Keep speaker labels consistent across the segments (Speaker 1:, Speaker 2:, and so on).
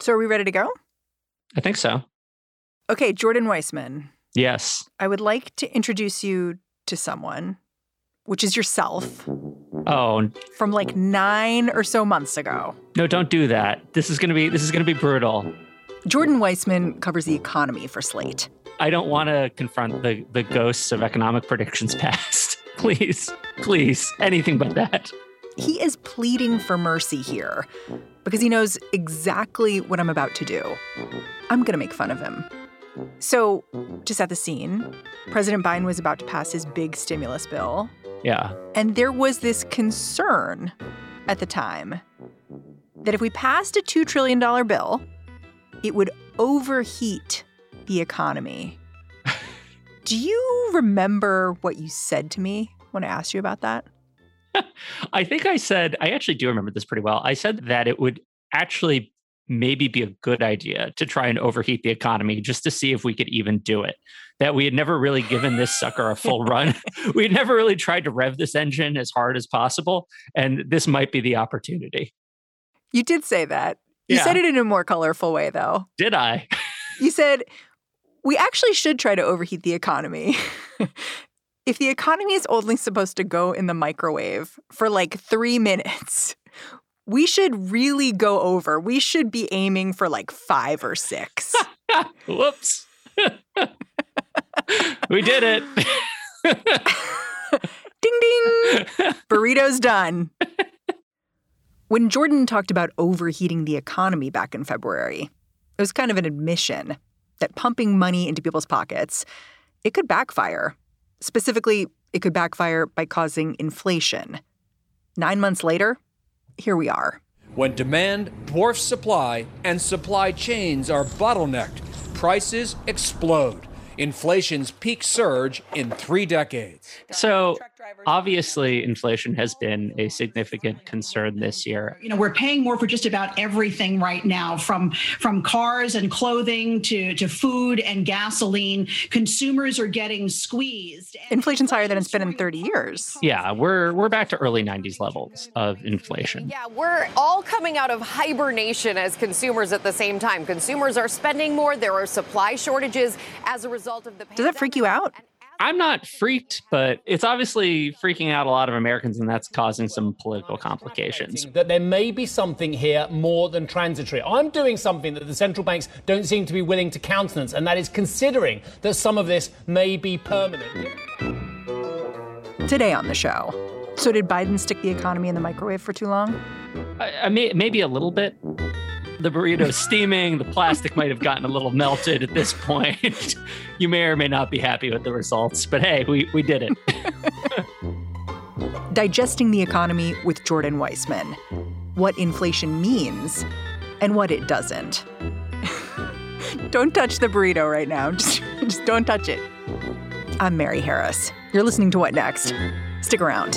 Speaker 1: So are we ready to go?
Speaker 2: I think so.
Speaker 1: Okay, Jordan Weissmann.
Speaker 2: Yes.
Speaker 1: I would like to introduce you to someone, which is yourself.
Speaker 2: Oh.
Speaker 1: From like 9 or so months ago.
Speaker 2: No, don't do that. This is going to be this is going to be brutal.
Speaker 1: Jordan Weissmann covers the economy for Slate.
Speaker 2: I don't want to confront the the ghosts of economic predictions past. please. Please. Anything but that.
Speaker 1: He is pleading for mercy here because he knows exactly what I'm about to do. I'm going to make fun of him. So, to set the scene, President Biden was about to pass his big stimulus bill.
Speaker 2: Yeah.
Speaker 1: And there was this concern at the time that if we passed a $2 trillion bill, it would overheat the economy. Do you remember what you said to me when I asked you about that?
Speaker 2: I think I said, I actually do remember this pretty well. I said that it would actually maybe be a good idea to try and overheat the economy just to see if we could even do it. That we had never really given this sucker a full run. we had never really tried to rev this engine as hard as possible. And this might be the opportunity.
Speaker 1: You did say that. You
Speaker 2: Yeah.
Speaker 1: said it in a more colorful way, though.
Speaker 2: Did I?
Speaker 1: You said, we actually should try to overheat the economy. if the economy is only supposed to go in the microwave for like three minutes, we should really go over. We should be aiming for like five or six.
Speaker 2: Whoops. we did it.
Speaker 1: ding ding! Burrito's done. When Jordan talked about overheating the economy back in February, it was kind of an admission that pumping money into people's pockets, it could backfire. Specifically, it could backfire by causing inflation. 9 months later, here we are.
Speaker 3: When demand dwarfs supply and supply chains are bottlenecked, prices explode. Inflation's peak surge in 3 decades.
Speaker 2: So, obviously, inflation has been a significant concern this year.
Speaker 4: You know, we're paying more for just about everything right now, from from cars and clothing to to food and gasoline. Consumers are getting squeezed.
Speaker 1: Inflation's higher than it's been in 30 years.
Speaker 2: Yeah, we're we're back to early 90s levels of inflation.
Speaker 5: Yeah, we're all coming out of hibernation as consumers at the same time. Consumers are spending more. There are supply shortages as a result of the
Speaker 1: Does that freak you out?
Speaker 2: I'm not freaked, but it's obviously freaking out a lot of Americans, and that's causing some political complications.
Speaker 6: that there may be something here more than transitory. I'm doing something that the central banks don't seem to be willing to countenance, and that is considering that some of this may be permanent.
Speaker 1: Today on the show. So, did Biden stick the economy in the microwave for too long?
Speaker 2: I, I may, maybe a little bit. The burrito's steaming. The plastic might have gotten a little melted at this point. you may or may not be happy with the results, but hey, we, we did it.
Speaker 1: Digesting the economy with Jordan Weissmann. What inflation means and what it doesn't. don't touch the burrito right now. Just, just don't touch it. I'm Mary Harris. You're listening to What Next? Stick around.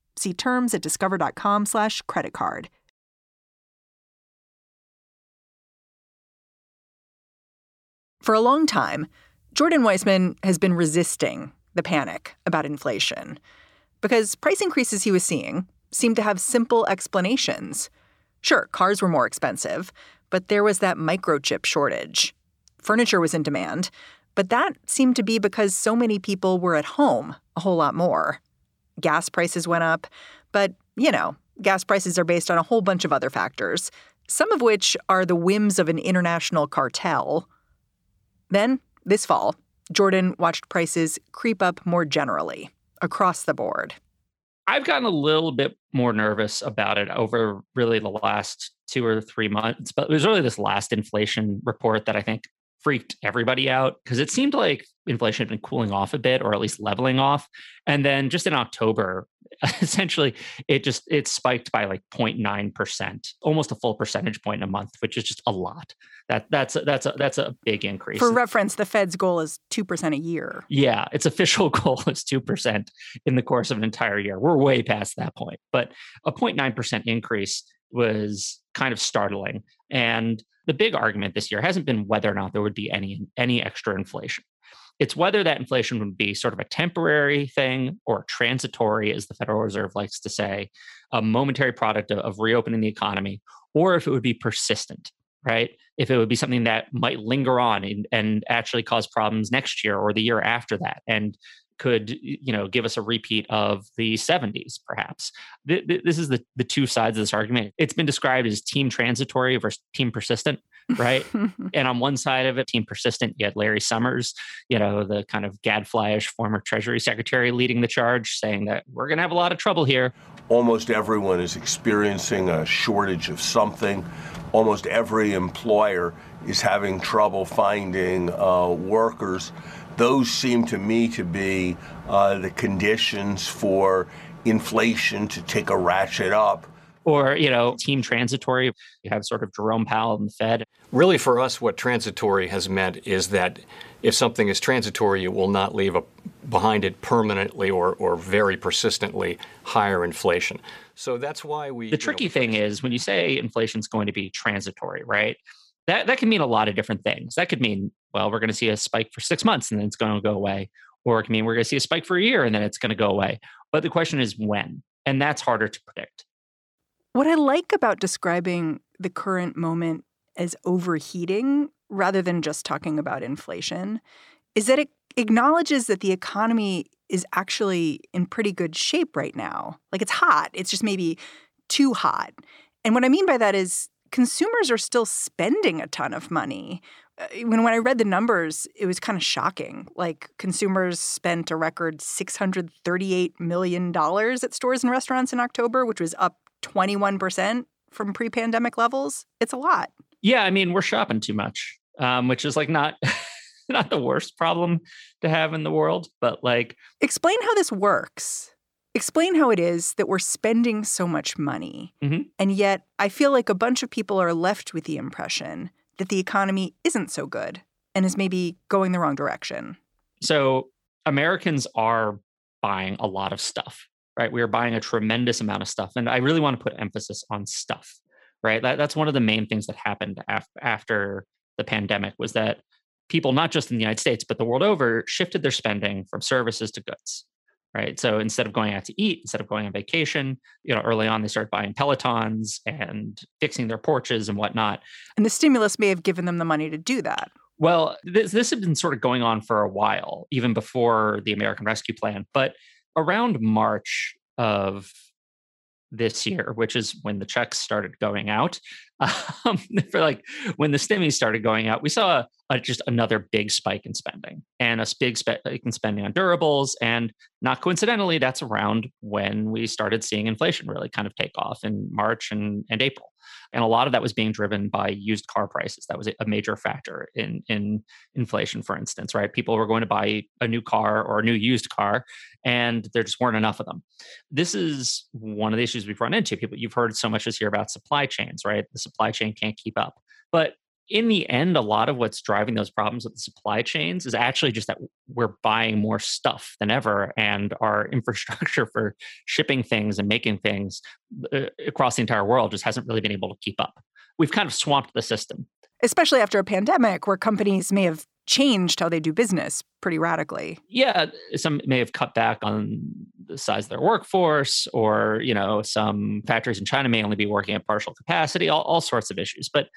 Speaker 1: See terms at discover.com/slash credit card. For a long time, Jordan Weissmann has been resisting the panic about inflation because price increases he was seeing seemed to have simple explanations. Sure, cars were more expensive, but there was that microchip shortage. Furniture was in demand, but that seemed to be because so many people were at home a whole lot more. Gas prices went up, but, you know, gas prices are based on a whole bunch of other factors, some of which are the whims of an international cartel. Then, this fall, Jordan watched prices creep up more generally across the board.
Speaker 2: I've gotten a little bit more nervous about it over really the last two or three months, but it was really this last inflation report that I think freaked everybody out because it seemed like inflation had been cooling off a bit or at least leveling off. And then just in october essentially it just it spiked by like 0.9% almost a full percentage point in a month which is just a lot. That that's that's a that's a big increase.
Speaker 1: For reference the fed's goal is 2% a year.
Speaker 2: Yeah its official goal is 2% in the course of an entire year. We're way past that point. But a 0.9% increase was kind of startling. And the big argument this year hasn't been whether or not there would be any any extra inflation. It's whether that inflation would be sort of a temporary thing or transitory, as the Federal Reserve likes to say, a momentary product of, of reopening the economy, or if it would be persistent, right? If it would be something that might linger on and, and actually cause problems next year or the year after that. And could you know give us a repeat of the 70s perhaps. This is the, the two sides of this argument. It's been described as team transitory versus team persistent right? And on one side of it team persistent you had larry summers you know the kind of gadflyish former treasury secretary leading the charge saying that we're going to have a lot of trouble here.
Speaker 7: Almost everyone is experiencing a shortage of something. Almost every employer is having trouble finding uh, workers those seem to me to be uh, the conditions for inflation to take a ratchet up.
Speaker 2: Or, you know, team transitory. You have sort of Jerome Powell and the Fed.
Speaker 8: Really, for us, what transitory has meant is that if something is transitory, it will not leave a, behind it permanently or, or very persistently higher inflation. So that's why we.
Speaker 2: The tricky know, thing is when you say inflation is going to be transitory, right? that that can mean a lot of different things. That could mean, well, we're going to see a spike for six months and then it's going to go away, or it can mean we're going to see a spike for a year and then it's going to go away. But the question is when, and that's harder to predict.
Speaker 1: What I like about describing the current moment as overheating rather than just talking about inflation is that it acknowledges that the economy is actually in pretty good shape right now. Like it's hot, it's just maybe too hot. And what I mean by that is consumers are still spending a ton of money. When when I read the numbers, it was kind of shocking. Like consumers spent a record $638 million at stores and restaurants in October, which was up 21% from pre-pandemic levels. It's a lot.
Speaker 2: Yeah, I mean, we're shopping too much, um, which is like not not the worst problem to have in the world, but like
Speaker 1: explain how this works. Explain how it is that we're spending so much money, mm-hmm. and yet I feel like a bunch of people are left with the impression that the economy isn't so good and is maybe going the wrong direction.
Speaker 2: So, Americans are buying a lot of stuff, right? We are buying a tremendous amount of stuff. And I really want to put emphasis on stuff, right? That, that's one of the main things that happened af- after the pandemic was that people, not just in the United States, but the world over, shifted their spending from services to goods right? So instead of going out to eat, instead of going on vacation, you know, early on they started buying Pelotons and fixing their porches and whatnot.
Speaker 1: And the stimulus may have given them the money to do that.
Speaker 2: Well, this this had been sort of going on for a while, even before the American Rescue Plan. But around March of this year, which is when the checks started going out. Um, for like when the stimmy started going out, we saw a, a, just another big spike in spending and a big spike in spending on durables. And not coincidentally, that's around when we started seeing inflation really kind of take off in March and, and April. And a lot of that was being driven by used car prices. That was a major factor in, in inflation, for instance, right? People were going to buy a new car or a new used car, and there just weren't enough of them. This is one of the issues we've run into. People, you've heard so much this year about supply chains, right? The supply chain can't keep up. But in the end, a lot of what's driving those problems with the supply chains is actually just that we're buying more stuff than ever, and our infrastructure for shipping things and making things uh, across the entire world just hasn't really been able to keep up. We've kind of swamped the system.
Speaker 1: Especially after a pandemic where companies may have changed how they do business pretty radically.
Speaker 2: Yeah, some may have cut back on the size of their workforce, or you know, some factories in China may only be working at partial capacity. All, all sorts of issues, but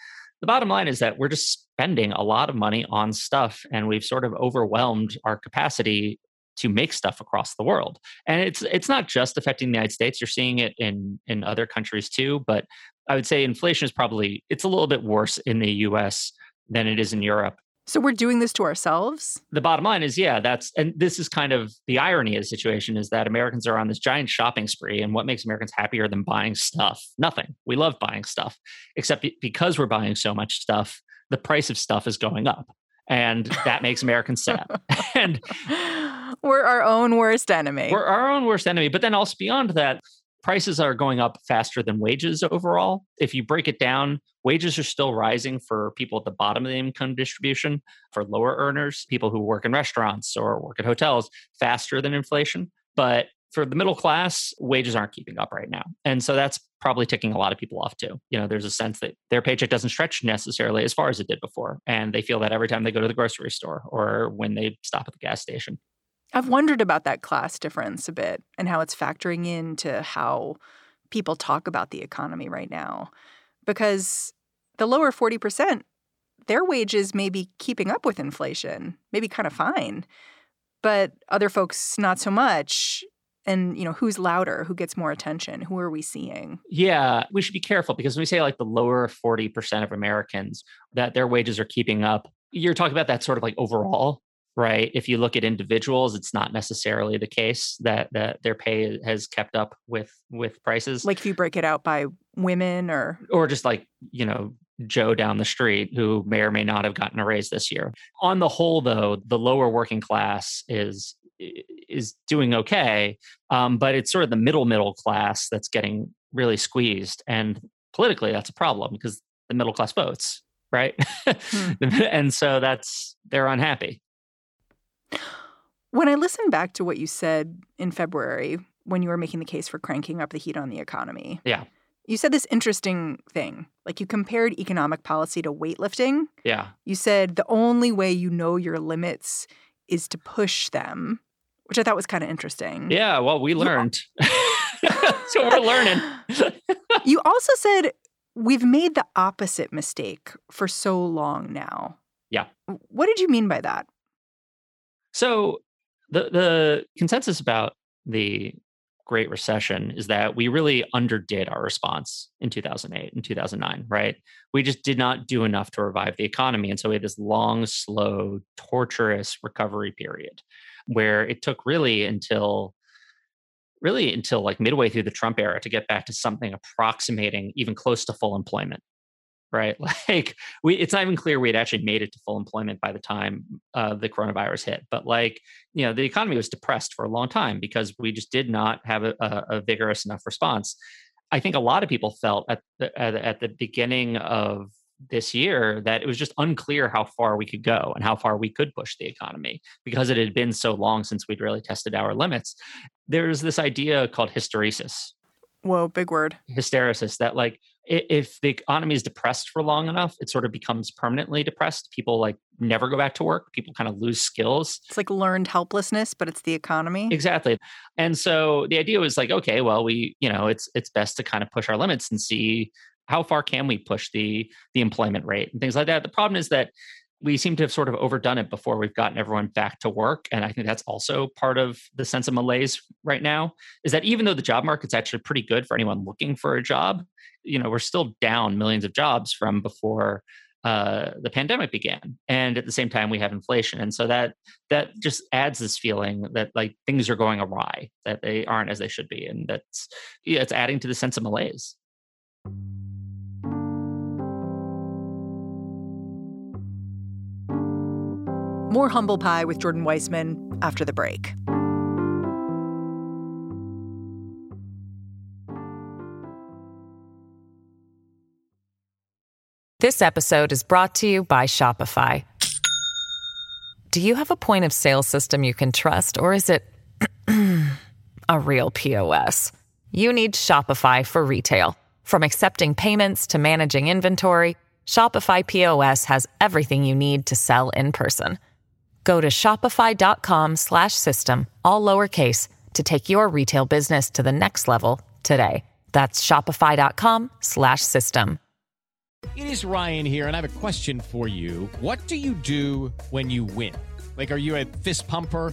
Speaker 2: the bottom line is that we're just spending a lot of money on stuff and we've sort of overwhelmed our capacity to make stuff across the world. And it's it's not just affecting the United States, you're seeing it in in other countries too, but I would say inflation is probably it's a little bit worse in the US than it is in Europe.
Speaker 1: So we're doing this to ourselves?
Speaker 2: The bottom line is, yeah, that's, and this is kind of the irony of the situation is that Americans are on this giant shopping spree. And what makes Americans happier than buying stuff? Nothing. We love buying stuff, except because we're buying so much stuff, the price of stuff is going up. And that makes Americans sad. and
Speaker 1: we're our own worst enemy.
Speaker 2: We're our own worst enemy. But then also beyond that, prices are going up faster than wages overall. If you break it down, wages are still rising for people at the bottom of the income distribution, for lower earners, people who work in restaurants or work at hotels, faster than inflation. But for the middle class, wages aren't keeping up right now. And so that's probably ticking a lot of people off too. You know, there's a sense that their paycheck doesn't stretch necessarily as far as it did before. And they feel that every time they go to the grocery store or when they stop at the gas station.
Speaker 1: I've wondered about that class difference a bit and how it's factoring into how people talk about the economy right now. Because the lower 40%, their wages may be keeping up with inflation, maybe kind of fine. But other folks, not so much. And, you know, who's louder? Who gets more attention? Who are we seeing?
Speaker 2: Yeah, we should be careful because when we say like the lower 40% of Americans that their wages are keeping up, you're talking about that sort of like overall right? If you look at individuals, it's not necessarily the case that that their pay has kept up with with prices.
Speaker 1: Like if you break it out by women or
Speaker 2: or just like, you know, Joe down the street who may or may not have gotten a raise this year. On the whole though, the lower working class is is doing okay, um, but it's sort of the middle middle class that's getting really squeezed and politically that's a problem because the middle class votes right hmm. and so that's they're unhappy
Speaker 1: when I listen back to what you said in February when you were making the case for cranking up the heat on the economy.
Speaker 2: Yeah.
Speaker 1: You said this interesting thing. Like you compared economic policy to weightlifting.
Speaker 2: Yeah.
Speaker 1: You said the only way you know your limits is to push them, which I thought was kind of interesting.
Speaker 2: Yeah, well, we learned. so we're learning.
Speaker 1: you also said we've made the opposite mistake for so long now.
Speaker 2: Yeah.
Speaker 1: What did you mean by that?
Speaker 2: So the the consensus about the Great Recession is that we really underdid our response in 2008 and 2009, right? We just did not do enough to revive the economy. And so we had this long, slow, torturous recovery period where it took really until really until like midway through the Trump era to get back to something approximating even close to full employment right? Like we, it's not even clear we had actually made it to full employment by the time uh, the coronavirus hit. But like, you know, the economy was depressed for a long time because we just did not have a, a, vigorous enough response. I think a lot of people felt at the, at, at the beginning of this year that it was just unclear how far we could go and how far we could push the economy because it had been so long since we'd really tested our limits. There's this idea called hysteresis.
Speaker 1: Whoa, big word.
Speaker 2: Hysteresis that like if the economy is depressed for long enough, it sort of becomes permanently depressed. People like never go back to work. People kind of lose skills.
Speaker 1: It's like learned helplessness, but it's the economy.
Speaker 2: Exactly. And so the idea was like, okay, well, we, you know, it's it's best to kind of push our limits and see how far can we push the the employment rate and things like that. The problem is that we seem to have sort of overdone it before we've gotten everyone back to work and i think that's also part of the sense of malaise right now is that even though the job market's actually pretty good for anyone looking for a job you know we're still down millions of jobs from before uh, the pandemic began and at the same time we have inflation and so that that just adds this feeling that like things are going awry that they aren't as they should be and that's yeah, it's adding to the sense of malaise
Speaker 1: More Humble Pie with Jordan Weissmann after the break.
Speaker 9: This episode is brought to you by Shopify. Do you have a point of sale system you can trust, or is it a real POS? You need Shopify for retail. From accepting payments to managing inventory, Shopify POS has everything you need to sell in person. Go to shopify.com slash system, all lowercase to take your retail business to the next level today. That's shopify.com slash system.
Speaker 10: It is Ryan here and I have a question for you. What do you do when you win? Like are you a fist pumper?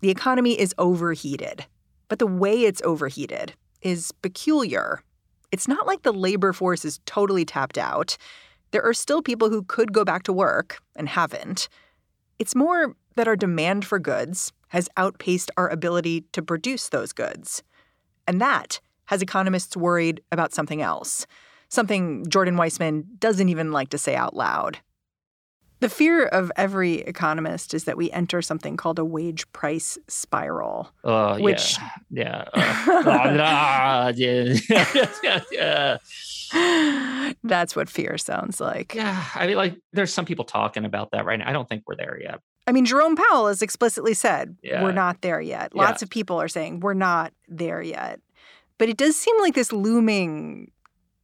Speaker 1: the economy is overheated, but the way it's overheated is peculiar. It's not like the labor force is totally tapped out. There are still people who could go back to work and haven't. It's more that our demand for goods has outpaced our ability to produce those goods. And that has economists worried about something else, something Jordan Weissmann doesn't even like to say out loud. The fear of every economist is that we enter something called a wage price spiral.
Speaker 2: Uh,
Speaker 1: which,
Speaker 2: yeah. Yeah. Uh, yeah. yeah.
Speaker 1: That's what fear sounds like.
Speaker 2: Yeah. I mean, like, there's some people talking about that right now. I don't think we're there yet.
Speaker 1: I mean, Jerome Powell has explicitly said
Speaker 2: Yeah.
Speaker 1: we're not there yet. Lots
Speaker 2: Yeah.
Speaker 1: of people are saying we're not there yet. But it does seem like this looming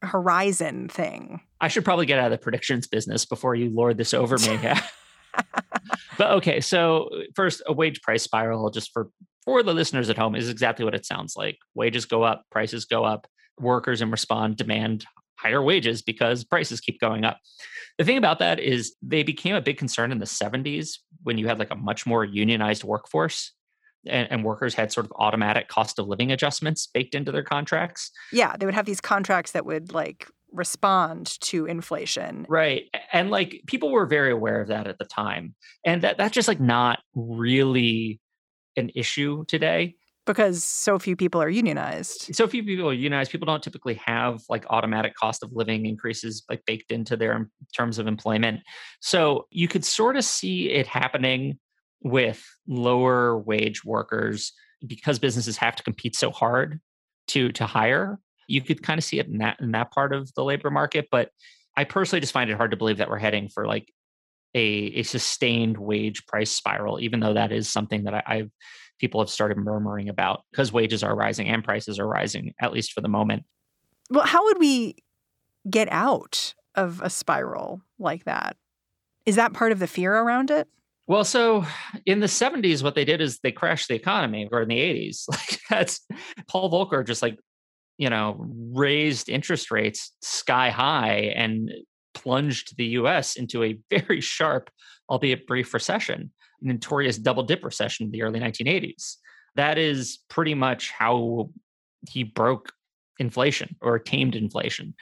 Speaker 1: horizon thing.
Speaker 2: I should probably get out of the predictions business before you lord this over me. but okay, so first, a wage price spiral, just for for the listeners at home, is exactly what it sounds like. Wages go up, prices go up. Workers in respond demand higher wages because prices keep going up. The thing about that is they became a big concern in the 70s when you had like a much more unionized workforce and, and workers had sort of automatic cost of living adjustments baked into their contracts.
Speaker 1: Yeah, they would have these contracts that would like respond to inflation.
Speaker 2: Right. And like people were very aware of that at the time. And that that's just like not really an issue today.
Speaker 1: Because so few people are unionized.
Speaker 2: So few people are unionized. People don't typically have like automatic cost of living increases like baked into their terms of employment. So you could sort of see it happening with lower wage workers because businesses have to compete so hard to to hire. You could kind of see it in that in that part of the labor market. But I personally just find it hard to believe that we're heading for like a, a sustained wage price spiral, even though that is something that I, I've people have started murmuring about because wages are rising and prices are rising, at least for the moment.
Speaker 1: Well, how would we get out of a spiral like that? Is that part of the fear around it?
Speaker 2: Well, so in the 70s, what they did is they crashed the economy, or in the 80s. Like that's Paul Volcker just like, you know, raised interest rates sky high and plunged the US into a very sharp, albeit brief recession, a notorious double dip recession in the early 1980s. That is pretty much how he broke inflation or tamed inflation.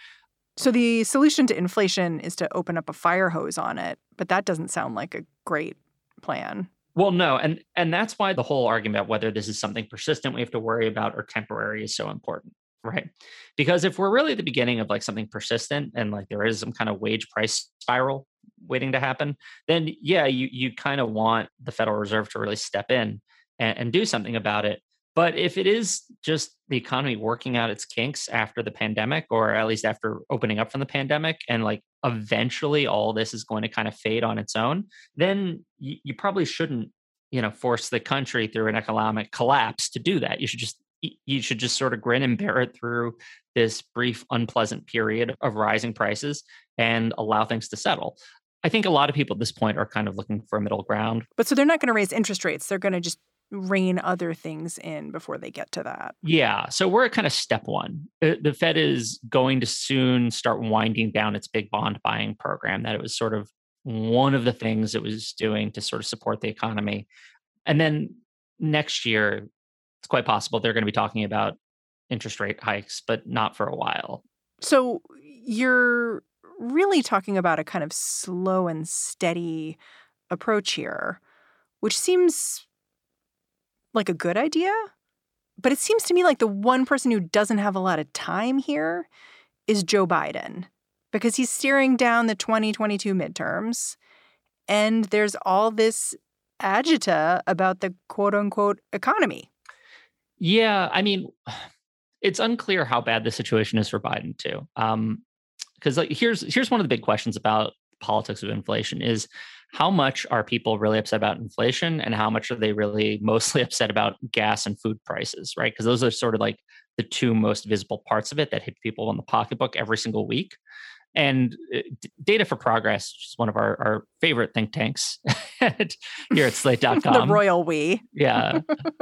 Speaker 1: So the solution to inflation is to open up a fire hose on it, but that doesn't sound like a great plan.
Speaker 2: Well, no, and and that's why the whole argument about whether this is something persistent we have to worry about or temporary is so important, right? Because if we're really at the beginning of like something persistent and like there is some kind of wage price spiral waiting to happen, then yeah, you you kind of want the Federal Reserve to really step in and, and do something about it. But if it is just the economy working out its kinks after the pandemic, or at least after opening up from the pandemic, and like eventually all this is going to kind of fade on its own, then you, you probably shouldn't, you know, force the country through an economic collapse to do that. You should just you should just sort of grin and bear it through this brief, unpleasant period of rising prices and allow things to settle. I think a lot of people at this point are kind of looking for a middle ground.
Speaker 1: But so they're not going to raise interest rates. They're going to just rein other things in before they get to that.
Speaker 2: Yeah. So we're at kind of step one. The, the Fed is going to soon start winding down its big bond buying program that it was sort of one of the things it was doing to sort of support the economy. And then next year, it's quite possible they're going to be talking about interest rate hikes, but not for a while.
Speaker 1: So you're really talking about a kind of slow and steady approach here, which seems like a good idea. But it seems to me like the one person who doesn't have a lot of time here is Joe Biden, because he's steering down the 2022 midterms. And there's all this agita about the quote unquote economy.
Speaker 2: Yeah. I mean, it's unclear how bad the situation is for Biden, too. Um, because like here's here's one of the big questions about politics of inflation is how much are people really upset about inflation and how much are they really mostly upset about gas and food prices right? Because those are sort of like the two most visible parts of it that hit people in the pocketbook every single week. And uh, data for progress which is one of our, our favorite think tanks here at slate.com
Speaker 1: the royal we.
Speaker 2: Yeah.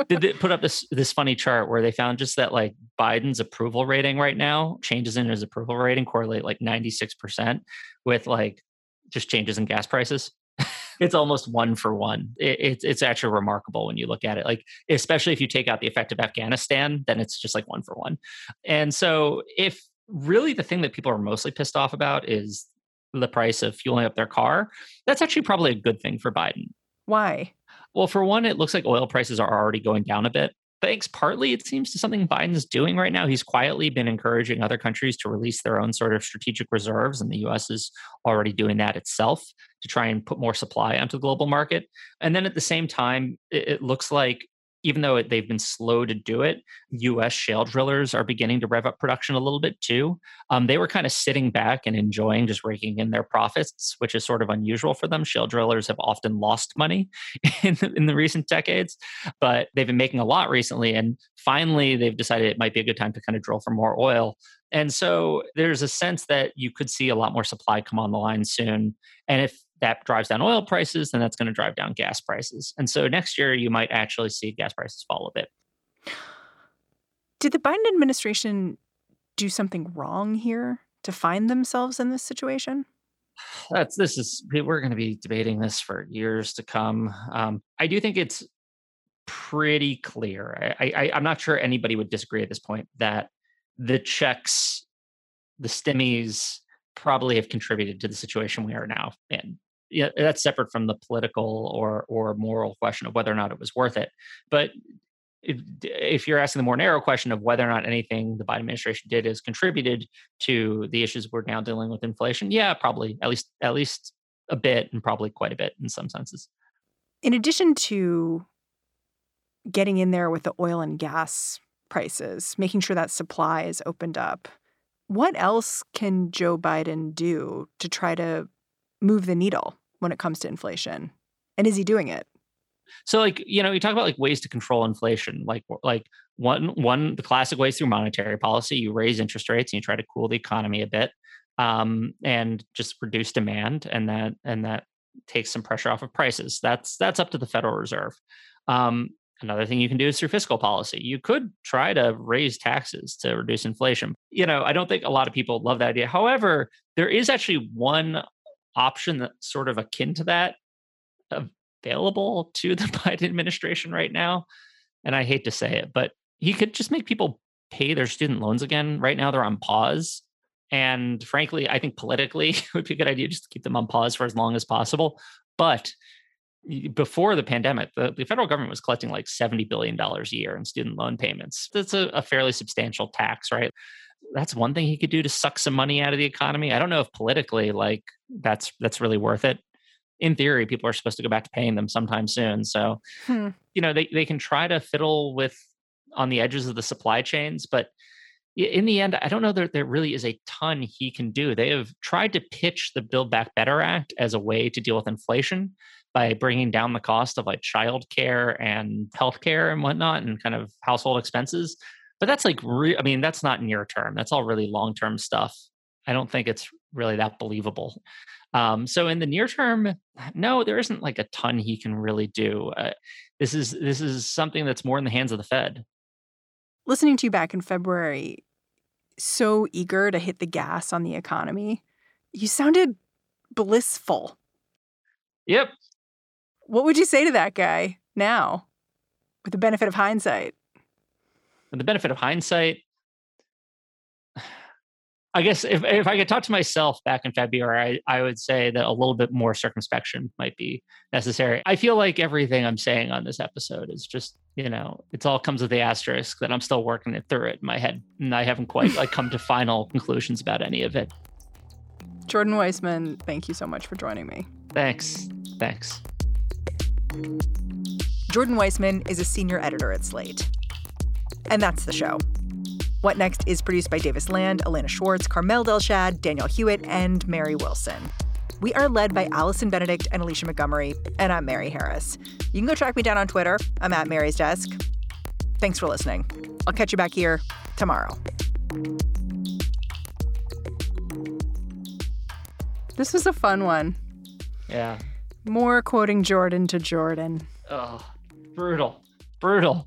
Speaker 2: Did they put up this this funny chart where they found just that like biden's approval rating right now changes in his approval rating correlate like 96% with like just changes in gas prices it's almost one for one. It, it's it's actually remarkable when you look at it. Like especially if you take out the effect of Afghanistan, then it's just like one for one. And so if really the thing that people are mostly pissed off about is the price of fueling up their car, that's actually probably a good thing for Biden.
Speaker 1: Why?
Speaker 2: Well, for one, it looks like oil prices are already going down a bit. Thanks partly, it seems, to something Biden's doing right now. He's quietly been encouraging other countries to release their own sort of strategic reserves, and the US is already doing that itself to try and put more supply onto the global market. And then at the same time, it, looks like even though they've been slow to do it, U.S. shale drillers are beginning to rev up production a little bit too. Um, they were kind of sitting back and enjoying just raking in their profits, which is sort of unusual for them. Shale drillers have often lost money in in the recent decades, but they've been making a lot recently. And finally, they've decided it might be a good time to kind of drill for more oil. And so there's a sense that you could see a lot more supply come on the line soon. And if that drives down oil prices, then that's going to drive down gas prices. And so next year, you might actually see gas prices fall a bit.
Speaker 1: Did the Biden administration do something wrong here to find themselves in this situation?
Speaker 2: That's this is we're going to be debating this for years to come. Um, I do think it's pretty clear. I, I, I'm not sure anybody would disagree at this point that the checks, the stimmies, probably have contributed to the situation we are now in yeah, that's separate from the political or or moral question of whether or not it was worth it. But if, if you're asking the more narrow question of whether or not anything the Biden administration did has contributed to the issues we're now dealing with inflation, yeah, probably at least at least a bit and probably quite a bit in some senses.
Speaker 1: In addition to getting in there with the oil and gas prices, making sure that supply is opened up, what else can Joe Biden do to try to move the needle when it comes to inflation? And is he doing it?
Speaker 2: So like, you know, you talk about like ways to control inflation, like like one one the classic ways through monetary policy, you raise interest rates and you try to cool the economy a bit. Um, and just reduce demand and that and that takes some pressure off of prices. That's that's up to the Federal Reserve. Um, Another thing you can do is through fiscal policy. You could try to raise taxes to reduce inflation. You know, I don't think a lot of people love that idea. However, there is actually one option that's sort of akin to that available to the Biden administration right now. And I hate to say it, but he could just make people pay their student loans again. Right now, they're on pause. And frankly, I think politically it would be a good idea just to keep them on pause for as long as possible. But before the pandemic, the, the, federal government was collecting like $70 billion a year in student loan payments. That's a, a fairly substantial tax, right? That's one thing he could do to suck some money out of the economy. I don't know if politically like that's that's really worth it. In theory, people are supposed to go back to paying them sometime soon. So, hmm. you know, they, they can try to fiddle with on the edges of the supply chains, but in the end, I don't know that there really is a ton he can do. They have tried to pitch the Build Back Better Act as a way to deal with inflation by bringing down the cost of like childcare and healthcare and whatnot and kind of household expenses but that's like re- i mean that's not near term that's all really long term stuff. I don't think it's really that believable. Um, so in the near term no there isn't like a ton he can really do. Uh, this is this is something that's more in the hands of the fed.
Speaker 1: Listening to you back in february so eager to hit the gas on the economy you sounded blissful.
Speaker 2: Yep.
Speaker 1: What would you say to that guy now with the benefit of hindsight?
Speaker 2: With the benefit of hindsight, I guess if, if I could talk to myself back in February, I, I would say that a little bit more circumspection might be necessary. I feel like everything I'm saying on this episode is just, you know, it's all comes with the asterisk that I'm still working it through it in my head. And I haven't quite like come to final conclusions about any of it.
Speaker 1: Jordan Weissmann, thank you so much for joining me.
Speaker 2: Thanks. Thanks.
Speaker 1: Jordan Weissmann is a senior editor at Slate. And that's the show. What Next is produced by Davis Land, Elena Schwartz, Carmel Delshad, Danielle Hewitt, and Mary Wilson. We are led by Allison Benedikt and Alicia Montgomery, and I'm Mary Harris. You can go track me down on Twitter. I'm at Mary's Desk. Thanks for listening. I'll catch you back here tomorrow. This was a fun one.
Speaker 2: Yeah.
Speaker 1: More quoting Jordan to Jordan.
Speaker 2: Oh, brutal. Brutal.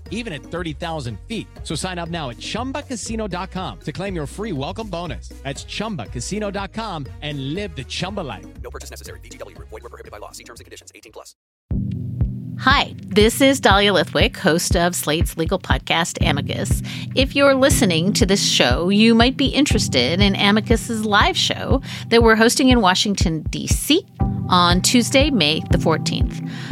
Speaker 10: even at 30,000 feet. So sign up now at chumbacasino.com to claim your free welcome bonus. That's chumbacasino.com and live the Chumba life.
Speaker 11: No purchase necessary. VGW Group. Void were prohibited by law. See terms and conditions. 18 plus.
Speaker 12: Hi, this is Dahlia Lithwick, host of Slate's legal podcast, Amicus. If you're listening to this show, you might be interested in Amicus's live show that we're hosting in Washington, D.C. on Tuesday, May the 14th.